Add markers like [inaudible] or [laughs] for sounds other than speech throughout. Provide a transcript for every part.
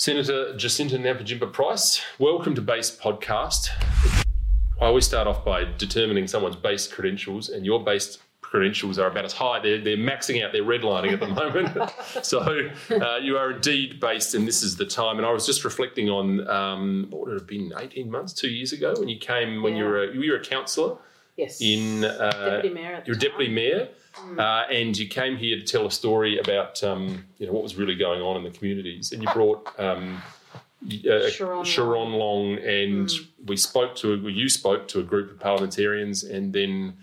Senator Jacinta Nampijinpa Price, welcome to Base Podcast. I always start off by determining someone's base credentials, and your base credentials are about as high. They're, they're maxing out, they're redlining at the moment. [laughs] so uh, you are indeed based, and this is the time. And I was just reflecting on um, what would it have been, 18 months, two years ago, when you came, when you were a, you were a councillor Yes. in. Uh, deputy mayor. At the you're a deputy mayor, uh, and you came here to tell a story about um, you know what was really going on in the communities, and you brought um, uh, Sharon Sharon Long, and we spoke to well, you spoke to a group of parliamentarians, and then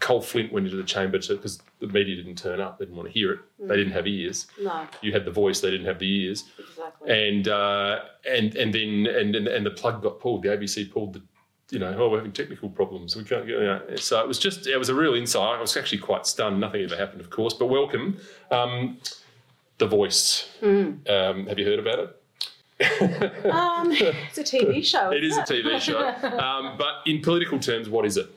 Cole Flint went into the chamber because the media didn't turn up, they didn't want to hear it, they didn't have ears. No, You had the voice, they didn't have the ears, exactly. and uh, and and then and, and and the plug got pulled. The ABC pulled the. You know, oh, we're having technical problems. We can't get. You know. So it was just, it was a real insight. I was actually quite stunned. Nothing ever happened, of course. But welcome, um, the voice. Um, have you heard about it? [laughs] um, it's a TV show. It is a TV show. Um, but in political terms, what is it?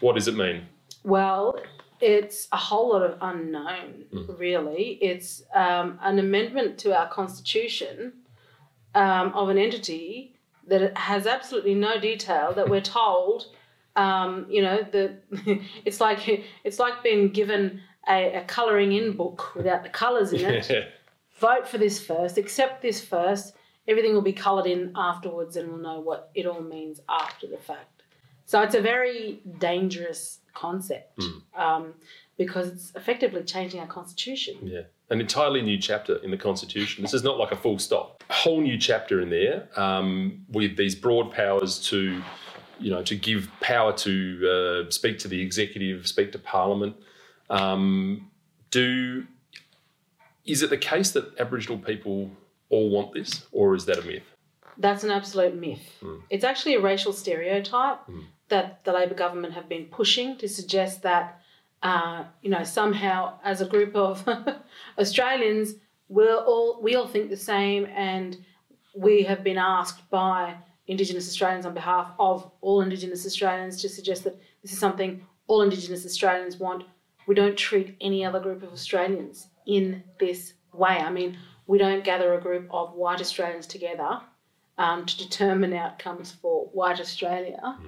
What does it mean? Well, it's a whole lot of unknown, Mm-hmm. really. It's um, an amendment to our constitution um, of an entity that it has absolutely no detail. That we're told, um, you know, that [laughs] it's like it's like being given a, a colouring in book without the colours in it. Yeah. [laughs] vote for this first, accept this first. Everything will be coloured in afterwards, and we'll know what it all means after the fact. So it's a very dangerous concept um, because it's effectively changing our constitution. Yeah, an entirely new chapter in the Constitution. This is not like a full stop. A whole new chapter in there um, with these broad powers to, you know, to give power to uh, speak to the executive, speak to Parliament. Um, do is it the case that Aboriginal people all want this, or is that a myth? That's an absolute myth. It's actually a racial stereotype that the Labor government have been pushing to suggest that, uh, you know, somehow as a group of [laughs] Australians, we're all we all think the same, and we have been asked by Indigenous Australians on behalf of all Indigenous Australians to suggest that this is something all Indigenous Australians want. We don't treat any other group of Australians in this way. I mean, we don't gather a group of white Australians together um, to determine outcomes for white Australia,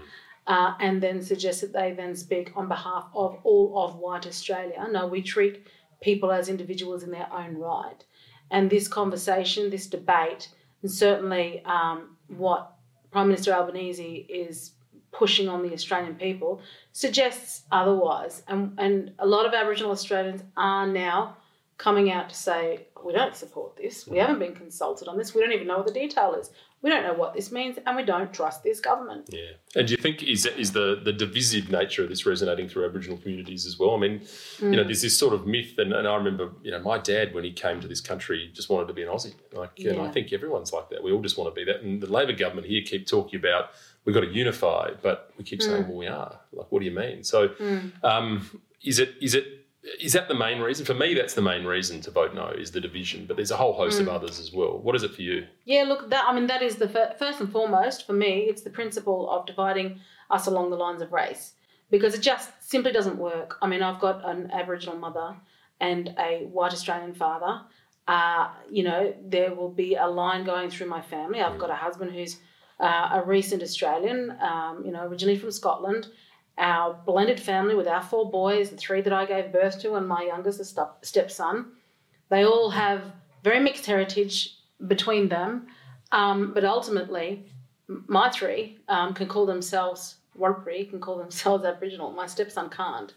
uh, and then suggest that they then speak on behalf of all of white Australia. No, we treat people as individuals in their own right. And this conversation, this debate, and certainly um, what Prime Minister Albanese is pushing on the Australian people suggests otherwise. And, and a lot of Aboriginal Australians are now coming out to say, we don't support this. We haven't been consulted on this. We don't even know what the detail is. We don't know what this means, and we don't trust this government. Yeah, and do you think is is the the divisive nature of this resonating through Aboriginal communities as well? I mean, you know, mm. there's this sort of myth, and, and I remember, you know, my dad when he came to this country just wanted to be an Aussie, like, and I think everyone's like that. We all just want to be that, and the Labor government here keep talking about we've got to unify, but we keep saying, mm. well, we are. Like, what do you mean? So, mm. um, is it is it is that the main reason? For me, that's the main reason to vote no is the division, but there's a whole host of others as well. What is it for you? Yeah, look, that I mean, that is the fir- first and foremost for me. It's the principle of dividing us along the lines of race because it just simply doesn't work. I mean, I've got an Aboriginal mother and a white Australian father. Uh, you know, there will be a line going through my family. I've got a husband who's uh, a recent Australian, um, you know, originally from Scotland. Our blended family with our four boys, the three that I gave birth to, and my youngest, a step- stepson, they all have very mixed heritage between them. Um, but ultimately, my three um, can call themselves Warlpiri, can call themselves [laughs] Aboriginal. My stepson can't.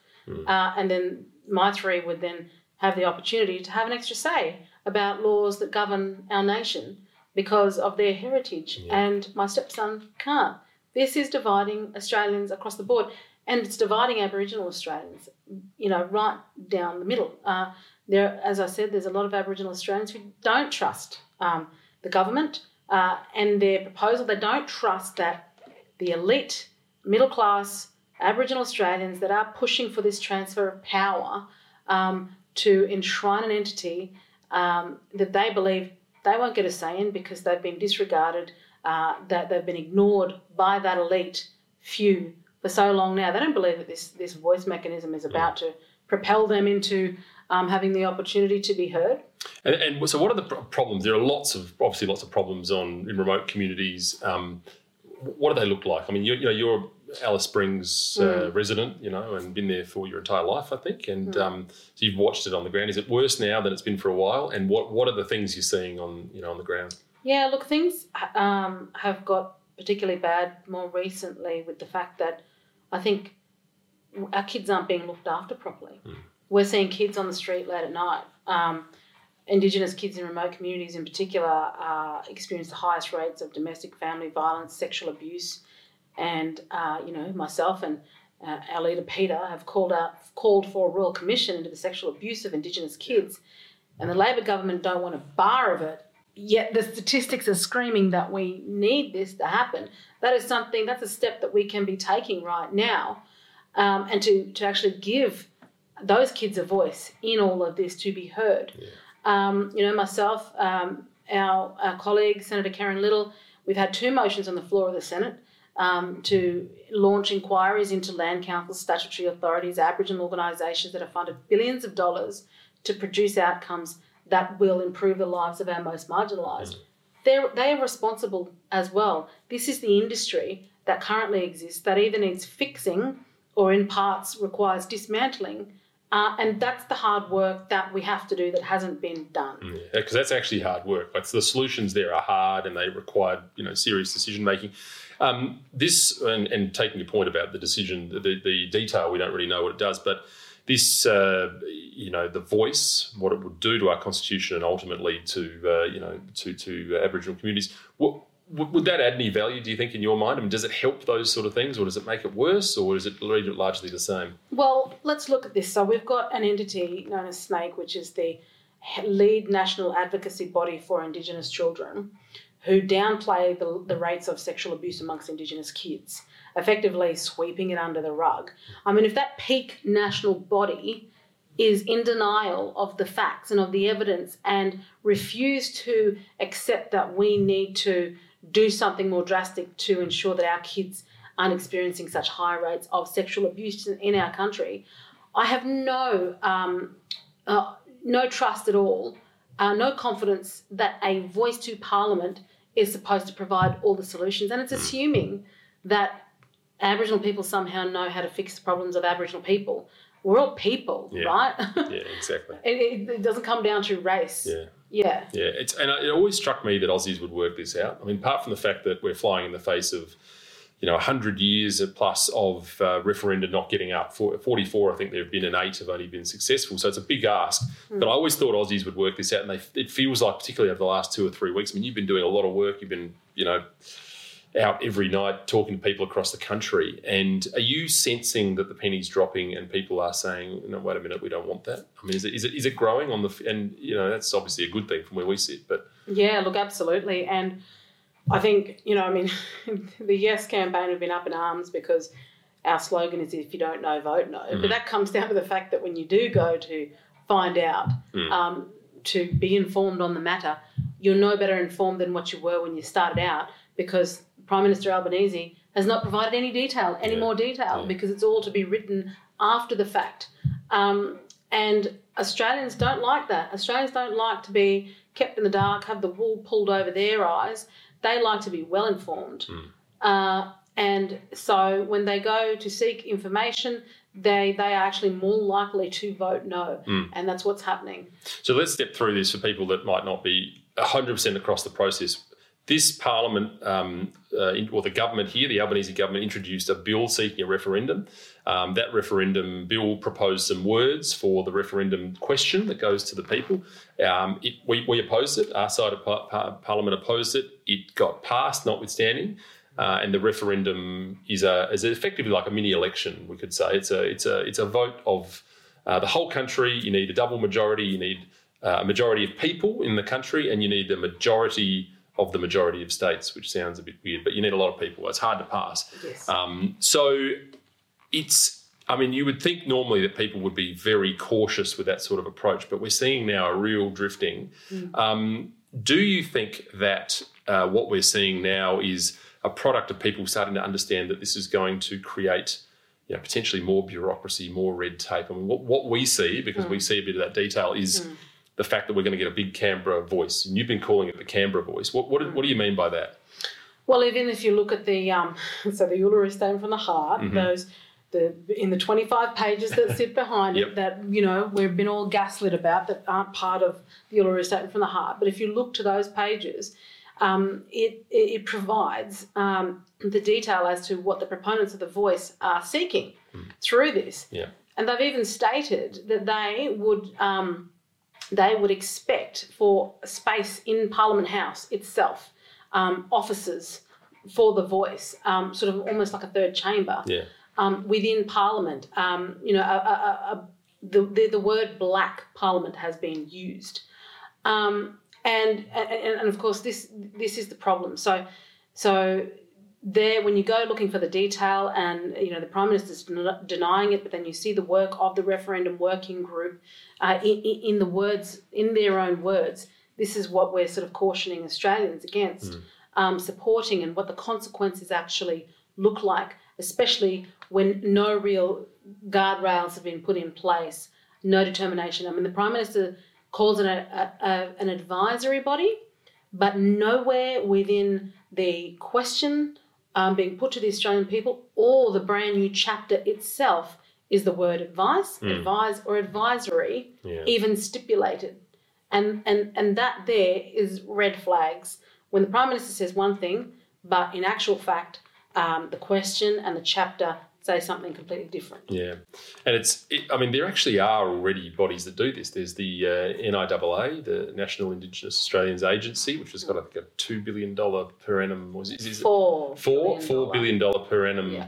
Uh, and then my three would then have the opportunity to have an extra say about laws that govern our nation because of their heritage. And my stepson can't. This is dividing Australians across the board. And it's dividing Aboriginal Australians, you know, right down the middle. Uh, there, as I said, there's a lot of Aboriginal Australians who don't trust um, the government uh, and their proposal. They don't trust that the elite, middle class Aboriginal Australians that are pushing for this transfer of power um, to enshrine an entity um, that they believe they won't get a say in because they've been disregarded, uh, that they've been ignored by that elite few for so long now. They don't believe that this this voice mechanism is about to propel them into um, having the opportunity to be heard. And, and, so, what are the problems? There are lots of obviously lots of problems on in remote communities. Um, what do they look like? I mean, you, you know, you're Alice Springs uh, mm. resident, you know, and been there for your entire life, I think. And mm. um, so you've watched it on the ground. Is it worse now than it's been for a while? And what what are the things you're seeing on you know on the ground? Yeah, look, things um, have got particularly bad more recently with the fact that I think our kids aren't being looked after properly. Mm. We're seeing kids on the street late at night. Um, Indigenous kids in remote communities, in particular, uh, experience the highest rates of domestic family violence, sexual abuse, and uh, you know myself and uh, our leader Peter have called out called for a royal commission into the sexual abuse of Indigenous kids, and the Labor government don't want a bar of it. Yet the statistics are screaming that we need this to happen. That is something. That's a step that we can be taking right now, um, and to to actually give those kids a voice in all of this to be heard. Yeah. Um, you know, myself, um, our, our colleague, Senator Kerrynne Liddle, we've had two motions on the floor of the Senate um, to launch inquiries into land councils, statutory authorities, Aboriginal organisations that have funded billions of dollars to produce outcomes that will improve the lives of our most marginalised. They're, they are responsible as well. This is the industry that currently exists that either needs fixing or in parts requires dismantling uh, and that's the hard work that we have to do that hasn't been done. Yeah, because that's actually hard work. Like the solutions there are hard and they require you know serious decision making. Um, this and, and, taking your point about the decision, the, the detail, we don't really know what it does, but this, uh, you know, the voice, what it would do to our constitution, and ultimately to, uh, you know, to to Aboriginal communities. What, would that add any value, do you think, in your mind? I mean, does it help those sort of things, or does it make it worse, or is it largely the same? Well, let's look at this. So we've got an entity known as SNAICC, which is the lead national advocacy body for Indigenous children, who downplay the, the rates of sexual abuse amongst Indigenous kids, effectively sweeping it under the rug. I mean, if that peak national body is in denial of the facts and of the evidence and refuse to accept that we need to do something more drastic to ensure that our kids aren't experiencing such high rates of sexual abuse in our country. I have no um, uh, no trust at all, uh, no confidence that a voice to Parliament is supposed to provide all the solutions, and it's mm. assuming that Aboriginal people somehow know how to fix the problems of Aboriginal people. We're all people, yeah. right? [laughs] yeah, exactly. it, it, it doesn't come down to race. Yeah. Yeah. Yeah. It's and it always struck me that Aussies would work this out. I mean, apart from the fact that we're flying in the face of, you know, hundred years plus of uh, referenda not getting up. For, Forty-four, I think there have been, and eight have only been successful. So it's a big ask. Mm. But I always thought Aussies would work this out, and they, it feels like, particularly over the last two or three weeks. I mean, you've been doing a lot of work. You've been, you know out every night talking to people across the country. And are you sensing that the penny's dropping and people are saying, no, wait a minute, we don't want that? I mean, is it, is it, is it growing on the, and, you know, that's obviously a good thing from where we sit, but. Yeah, look, absolutely. And I think, you know, I mean, [laughs] the Yes campaign have been up in arms because our slogan is if you don't know, vote no. Mm-hmm. But that comes down to the fact that when you do go to find out, mm. um, to be informed on the matter, you're no better informed than what you were when you started out because Prime Minister Albanese has not provided any detail, any yeah. more detail, yeah. because it's all to be written after the fact. Um, and Australians don't like that. Australians don't like to be kept in the dark, have the wool pulled over their eyes. They like to be well informed. Mm. Uh, and so when they go to seek information, they they are actually more likely to vote no, mm. and that's what's happening. So let's step through this for people that might not be 100% across the process this parliament, um, uh, or the government here, the Albanese government, introduced a bill seeking a referendum. Um, that referendum bill proposed some words for the referendum question that goes to the people. Um, it, we, we, opposed it. Our side of par- par- parliament opposed it. It got passed, notwithstanding. Uh, and the referendum is a is effectively like a mini election. We could say it's a it's a it's a vote of uh, the whole country. You need a double majority. You need uh, a majority of people in the country, and you need a majority of the majority of states, which sounds a bit weird, but you need a lot of people. It's hard to pass. Yes. Um, so it's, I mean, you would think normally that people would be very cautious with that sort of approach, but we're seeing now a real drifting. Mm. Um, do you think that uh, what we're seeing now is a product of people starting to understand that this is going to create you know, potentially more bureaucracy, more red tape. I mean, what, what we see, because we see a bit of that detail, is Mm. The fact that we're going to get a big Canberra voice. And you've been calling it the Canberra voice. What, what, what do you mean by that? Well, even if you look at the um, [laughs] so the Uluru Statement from the Heart, Mhm. those the in the twenty five pages that sit [laughs] behind Yep. it that you know we've been all gaslit about that aren't part of the Uluru Statement from the Heart. But if you look to those pages, um, it, it it provides um, the detail as to what the proponents of the voice are seeking through this. Yeah. And they've even stated that they would um, they would expect for space in Parliament House itself, um, offices for the voice, um, sort of almost like a third chamber Yeah. um, within Parliament. Um, you know, a, a, a, the the word black Parliament has been used, um, and, and and of course this this is the problem. So so there, when you go looking for the detail, and you know the prime minister's den- denying it, but then you see the work of the referendum working group uh, in, in the words in their own words. This is what we're sort of cautioning Australians against um, supporting, and what the consequences actually look like, especially when no real guardrails have been put in place, no determination. I mean, the prime minister calls it a, a, a, an advisory body, but nowhere within the question um, being put to the Australian people or the brand new chapter itself is the word advice, Mm. advise, or advisory Yeah. even stipulated. And, and, and that there is red flags when the Prime Minister says one thing, but in actual fact, um, the question and the chapter say something completely different. Yeah, and it's. It, I mean, there actually are already bodies that do this. There's the uh, NIAA, the National Indigenous Australians Agency, which has got I think a two billion dollar per annum. Was is it Four. four billion four billion dollar per annum Yeah.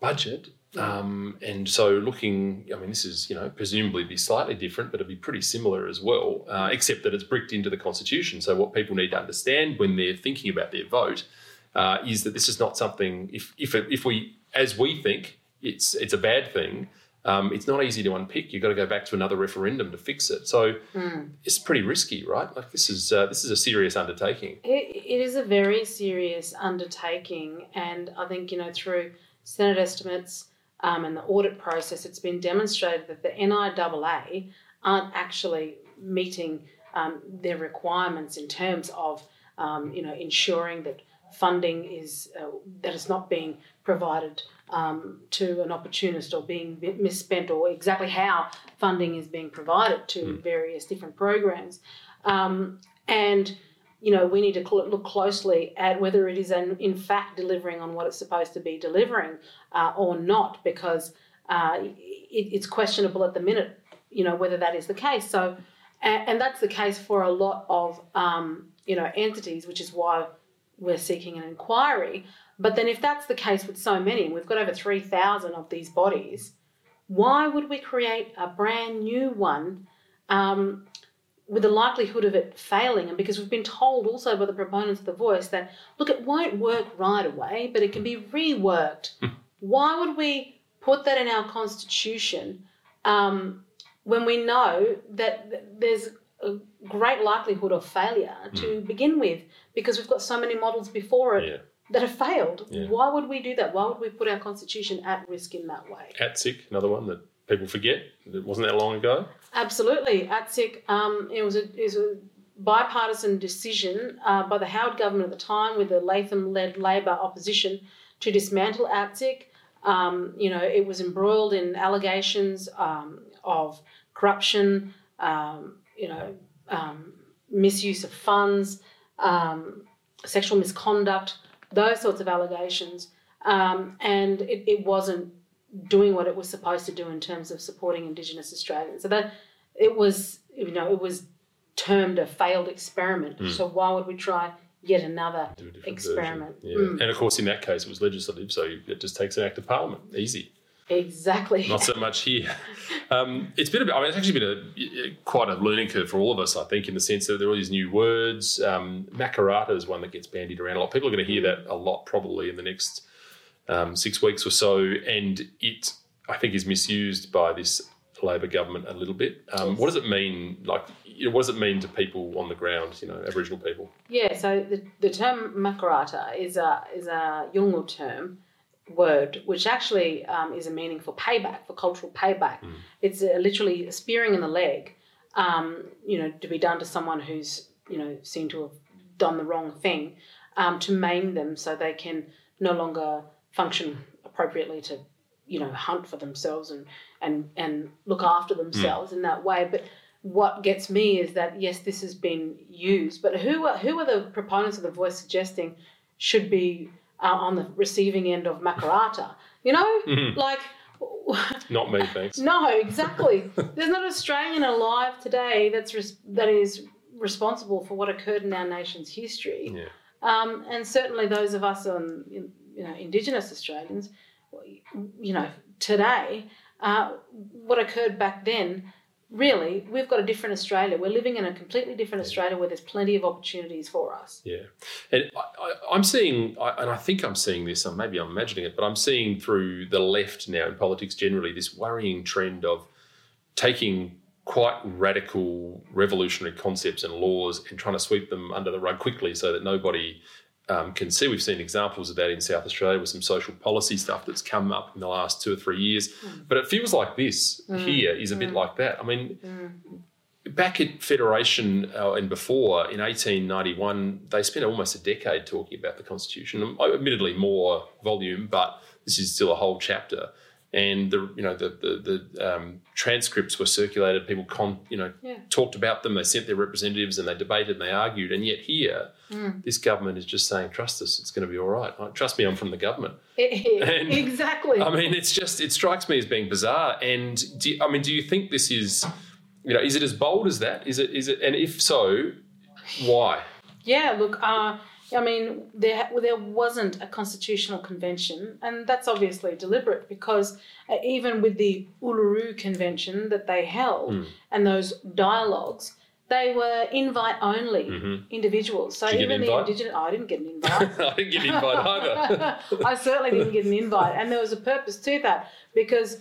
budget. Um, and so looking, I mean, this is you know presumably be slightly different, but it'd be pretty similar as well, uh, except that it's bricked into the constitution. So what people need to understand when they're thinking about their vote uh, is that this is not something. If if if we as we think it's it's a bad thing, um, it's not easy to unpick. You've got to go back to another referendum to fix it. So Mm. it's pretty risky, right? Like this is uh, this is a serious undertaking. It, it is a very serious undertaking, and I think you know through Senate estimates um, and the audit process, it's been demonstrated that the NIAA aren't actually meeting um, their requirements in terms of um, you know ensuring that funding is uh, that it's not being provided um, to an opportunist or being misspent or exactly how funding is being provided to Mm. various different programs um, and you know we need to look closely at whether it is an, in fact delivering on what it's supposed to be delivering uh, or not because uh, it, it's questionable at the minute you know whether that is the case so and, and that's the case for a lot of um, you know entities which is why we're seeking an inquiry. But then if that's the case with so many and we've got over 3000 of these bodies why would we create a brand new one um, with the likelihood of it failing, and because we've been told also by the proponents of the voice that look, it won't work right away, but it can be reworked. Why would we put that in our constitution um, when we know that th- there's a great likelihood of failure to begin with because we've got so many models before it Yeah. that have failed? Yeah. Why would we do that? Why would we put our constitution at risk in that way? ATSIC, another one that people forget. It wasn't that long ago. Absolutely. ATSIC, um, it, was a, it was a bipartisan decision uh, by the Howard government at the time with the Latham led Labor opposition to dismantle ATSIC. Um, you know, it was embroiled in allegations um, of corruption, um, you know, um, misuse of funds, um, sexual misconduct, those sorts of allegations. Um, and it, it wasn't doing what it was supposed to do in terms of supporting Indigenous Australians. So that it was, you know, it was termed a failed experiment. Mm. So why would we try yet another? Do a different Experiment. Yeah. Mm. And of course, in that case, it was legislative, so it just takes an act of parliament. Easy. Exactly. Not so much here. Um, it's been a bit, I mean, it's actually been a quite a learning curve for all of us, I think, in the sense that there are all these new words. Um, Makarrata is one that gets bandied around a lot. People are going to hear that a lot probably in the next um, six weeks or so, and it, I think, is misused by this Labor government a little bit. Um, Yes. What does it mean? Like, you know, what does it mean to people on the ground? You know, Aboriginal people. Yeah, so the, the term makarrata is a is a Yolngu term, word, which actually um, is a meaning for payback, for cultural payback. Mm. It's uh, literally a spearing in the leg, um, you know, to be done to someone who's, you know, seen to have done the wrong thing, um, to maim them so they can no longer function appropriately to, you know, hunt for themselves and and and look after themselves in that way. But what gets me is that yes, this has been used, but who are who are the proponents of the voice suggesting should be uh, on the receiving end of Makarrata? You know, Mhm. like. [laughs] Not me, thanks. No, exactly. There's not an Australian alive today that's res- that is responsible for what occurred in our nation's history. Yeah. Um, and certainly those of us on, in- you know, Indigenous Australians, you know, today, uh, what occurred back then, really, we've got a different Australia. We're living in a completely different Australia where there's plenty of opportunities for us. Yeah, and I, I'm seeing, I, and I think I'm seeing this, and maybe I'm imagining it, but I'm seeing through the left now in politics generally this worrying trend of taking quite radical revolutionary concepts and laws and trying to sweep them under the rug quickly so that nobody um, can see. We've seen examples of that in South Australia with some social policy stuff that's come up in the last two or three years. But it feels like this here is a bit like that. I mean, back at Federation uh, and before in 1891, they spent almost a decade talking about the Constitution. Admittedly, more volume, but this is still a whole chapter. And the you know the the, the um, transcripts were circulated. People con, you know Yeah. talked about them. They sent their representatives and they debated and they argued. And yet here, this government is just saying, "Trust us, it's going to be all right." Like, Trust me, I'm from the government. [laughs] And- [laughs] exactly. I mean, it's just it strikes me as being bizarre. And do I mean, do you think this is, you know, is it as bold as that? Is it? Is it? And if so, why? Yeah, look, uh, I mean, there there wasn't a constitutional convention, and that's obviously deliberate because uh, even with the Uluru Convention that they held Mm. and those dialogues, they were invite only Mhm. individuals. So Did you get even the indigenous, I didn't get an [laughs] invite. I didn't get an invite either. [laughs] I certainly didn't get an invite, and there was a purpose to that because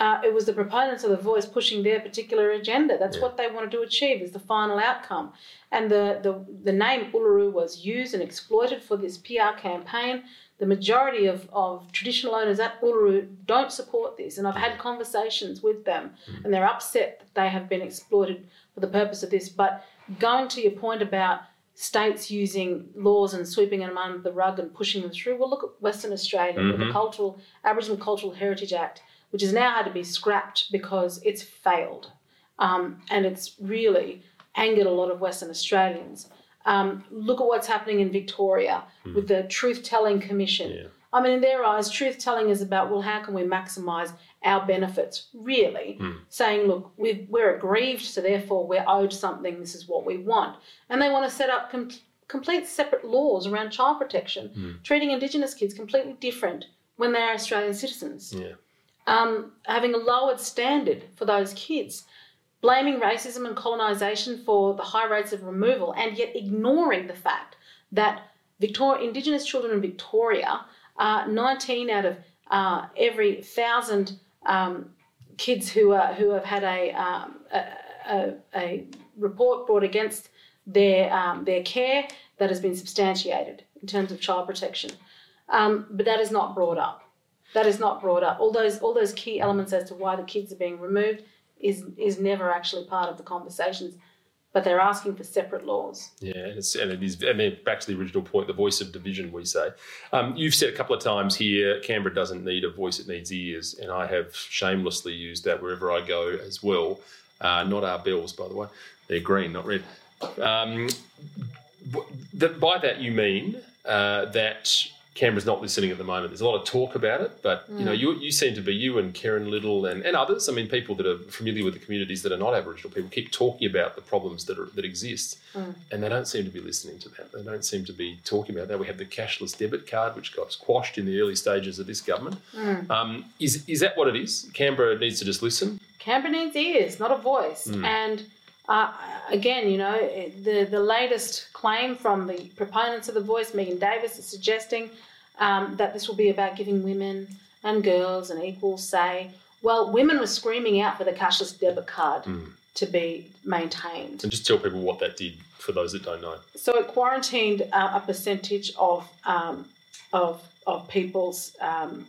uh, it was the proponents of the voice pushing their particular agenda. That's Yeah. what they wanted to achieve is the final outcome. And the, the the name Uluru was used and exploited for this PR campaign. The majority of, of traditional owners at Uluru don't support this, and I've had mm. conversations with them, mm. and they're upset that they have been exploited for the purpose of this. But going to your point about states using laws and sweeping them under the rug and pushing them through. Well, look at Western Australia with the. Mm-hmm. Cultural Aboriginal Cultural Heritage Act, which has now had to be scrapped because it's failed, um, and it's really angered a lot of Western Australians. Um, look at what's happening in Victoria with the Truth Telling Commission. Yeah. I mean, in their eyes, truth telling is about, well, how can we maximise our benefits? Really, Mm. saying, look, we've, we're aggrieved, so therefore we're owed something, this is what we want. And they want to set up com- complete separate laws around child protection, Mm. treating Indigenous kids completely different when they are Australian citizens, Yeah. Um, having a lowered standard for those kids. Blaming racism and colonisation for the high rates of removal, and yet ignoring the fact that Victoria, Indigenous children in Victoria, are 19 out of uh, every thousand um, kids who are who have had a, um, a, a, a report brought against their um, their care that has been substantiated in terms of child protection, um, but that is not brought up. That is not brought up. All those all those key elements as to why the kids are being removed is is never actually part of the conversations. But they're asking for separate laws. Yeah, and, it's, and it is. And then back to the original point, the voice of division. We say um, you've said a couple of times here, Canberra doesn't need a voice; it needs ears, and I have shamelessly used that wherever I go as well. Uh, not our bills, by the way; they're green, not red. Um, that, by that you mean uh, that Canberra's not listening at the moment. There's a lot of talk about it, but you know, you, you seem to be you and Kerrynne Liddle and, and others. I mean, people that are familiar with the communities that are not Aboriginal people keep talking about the problems that are, that exist, and they don't seem to be listening to that. They don't seem to be talking about that. We have the cashless debit card, which got quashed in the early stages of this government. Um, is is that what it is? Canberra needs to just listen. Canberra needs ears, not a voice. Mm. And uh, again, you know, the the latest claim from the proponents of the voice, Megan Davis, is suggesting um, that this will be about giving women and girls an equal say. Well, women were screaming out for the cashless debit card Mm. to be maintained. And just tell people what that did for those that don't know. So it quarantined uh, a percentage of um, of of people's um,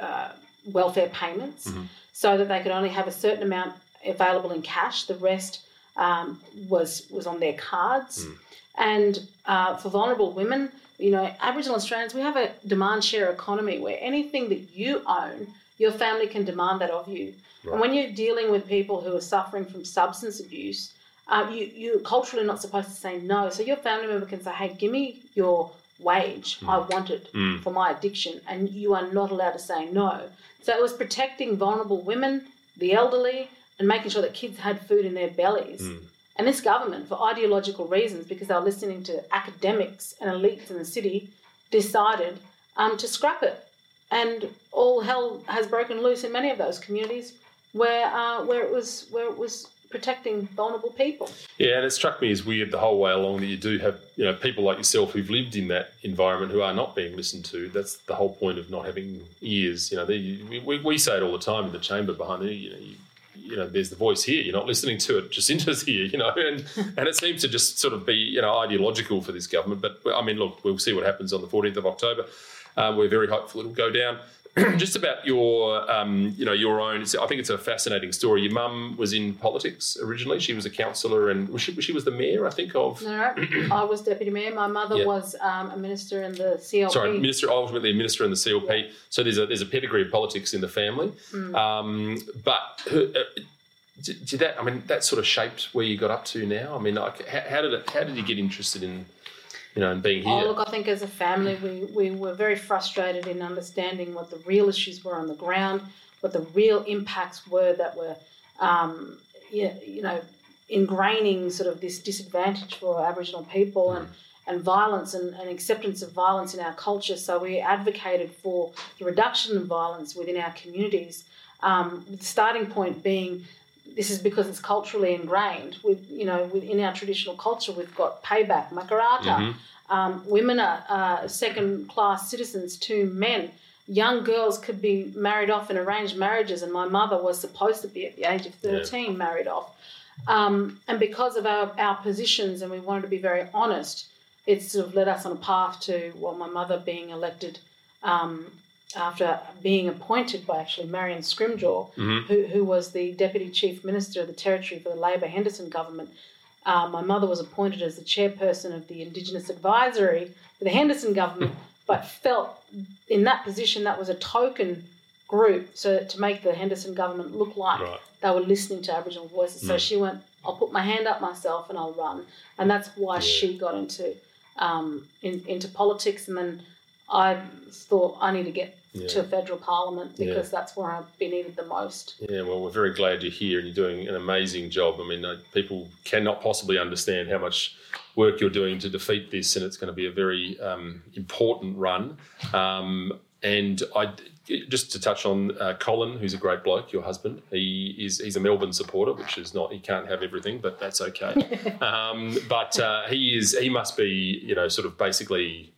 uh, welfare payments, Mhm. so that they could only have a certain amount available in cash. The rest um, was was on their cards. Mm. And uh, for vulnerable women, you know, Aboriginal Australians, we have a demand share economy where anything that you own, your family can demand that of you. Right. And when you're dealing with people who are suffering from substance abuse, uh, you, you're culturally not supposed to say no. So your family member can say, hey, give me your wage. I want it Mm. for my addiction. And you are not allowed to say no. So it was protecting vulnerable women, the elderly, and making sure that kids had food in their bellies. Mm. And this government, for ideological reasons, because they were listening to academics and elites in the city, decided um, to scrap it. And all hell has broken loose in many of those communities where uh, where it was where it was protecting vulnerable people. Yeah, and it struck me as weird the whole way along that you do have you know people like yourself who've lived in that environment who are not being listened to. That's the whole point of not having ears. You know, they, we, we say it all the time in the chamber behind the you know. You, you know, there's the voice here. You're not listening to it. Jacinta's [laughs] here. You know, and and it seems to just sort of be you know ideological for this government. But I mean, look, we'll see what happens on the 14th of October. Um, we're very hopeful it'll go down. [clears throat] just about your, um, you know, your own. I think it's a fascinating story. Your mum was in politics originally. She was a councillor, and was she, she was the mayor, I think, of. no, I was deputy mayor. My mother Yeah. was um, a minister in the CLP. Sorry, minister, ultimately a minister in the CLP. So there's a there's a pedigree of politics in the family. Mm. Um, but uh, did, did that? I mean, that sort of shaped where you got up to now. I mean, like, how, how did it? How did you get interested in, you know, in being here? Oh, look, I think as a family, we, we were very frustrated in understanding what the real issues were on the ground, what the real impacts were that were, um, you, know, ingraining sort of this disadvantage for Aboriginal people and, and violence and, and acceptance of violence in our culture. So we advocated for the reduction of violence within our communities. Um, the starting point being this is because it's culturally ingrained. With you know, within our traditional culture, we've got payback, makarrata. Mhm. Um, women are uh, second class citizens to men. Young girls could be married off in arranged marriages, and my mother was supposed to be at the age of 13 married off. Um, and because of our, our positions, and we wanted to be very honest, it sort of led us on a path to well, my mother being elected um, after being appointed by actually Marion Scrimgeour, Mhm. who, who was the Deputy Chief Minister of the Territory for the Labor Henderson government. Uh, my mother was appointed as the chairperson of the Indigenous Advisory for the Henderson government, [laughs] but felt in that position that was a token group so that to make the Henderson government look like Right. they were listening to Aboriginal voices. So Mm. she went, I'll put my hand up myself and I'll run. And that's why Yeah. she got into um, in, into politics. And then I thought I need to get Yeah. to federal parliament Yeah. because that's where I've been needed the most. Yeah, well, we're very glad you're here and you're doing an amazing job. I mean, uh, people cannot possibly understand how much work you're doing to defeat this, and it's going to be a very um, important run. Um, and I just to touch on uh, Colin, who's a great bloke, your husband. He is he's a Melbourne supporter, which is not he can't have everything, but that's okay. [laughs] um, but uh, he is he must be you know sort of basically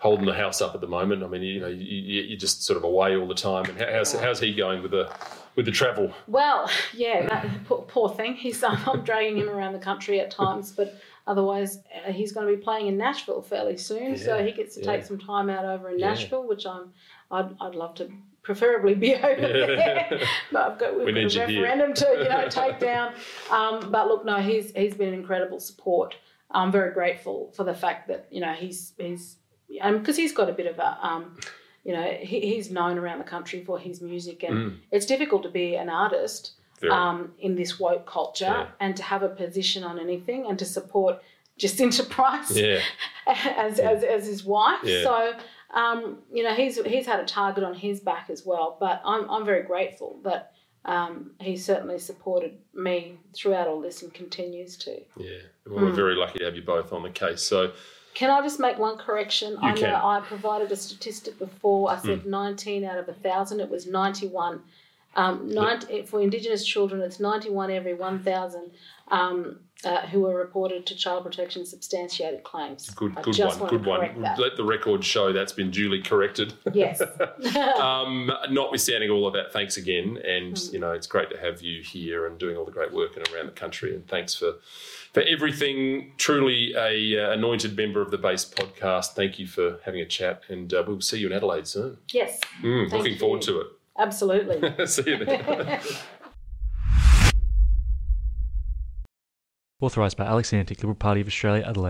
holding the house up at the moment. I mean, you know, you, you're just sort of away all the time. And how's, how's he going with the with the travel? Well, yeah, that poor, poor thing. He's um, I'm dragging him around the country at times, but otherwise uh, he's going to be playing in Nashville fairly soon. so he gets to yeah. take some time out over in Yeah. Nashville, which I'm I'd, I'd love to preferably be [laughs] over Yeah. there. but I've got, we've We got a referendum to you know take down. Um, but look, no, he's he's been an incredible support. I'm very grateful for the fact that you know he's he's because he's got a bit of a um, you know he, he's known around the country for his music and Mm, it's difficult to be an artist um, in this woke culture Yeah. and to have a position on anything and to support Jacinta [laughs] Price yeah, [laughs] as, as, as his wife. So, um, you know, he's, he's had a target on his back as well. But I'm, I'm very grateful that um, he certainly supported me throughout all this and continues to. yeah. Well, we're Mm. very lucky to have you both on the case. So, Can I just make one correction? I know can. I provided a statistic before. I said hmm. 19 out of a 1,000. It was 91 Um, 90, For Indigenous children, it's 91 every 1,000 um, uh, who are reported to Child Protection substantiated claims. Good, I good one. Good one. that. Let the record show that's been duly corrected. Yes. [laughs] [laughs] um, notwithstanding all of that, thanks again, and Mm. you know it's great to have you here and doing all the great work and around the country. And thanks for for everything. Truly a uh, anointed member of the Base podcast. Thank you for having a chat, and uh, we'll see you in Adelaide soon. yes, Mm, looking forward you. to absolutely. [laughs] see you then. Authorised by Alex Antic, Liberal Party of Australia, Adelaide.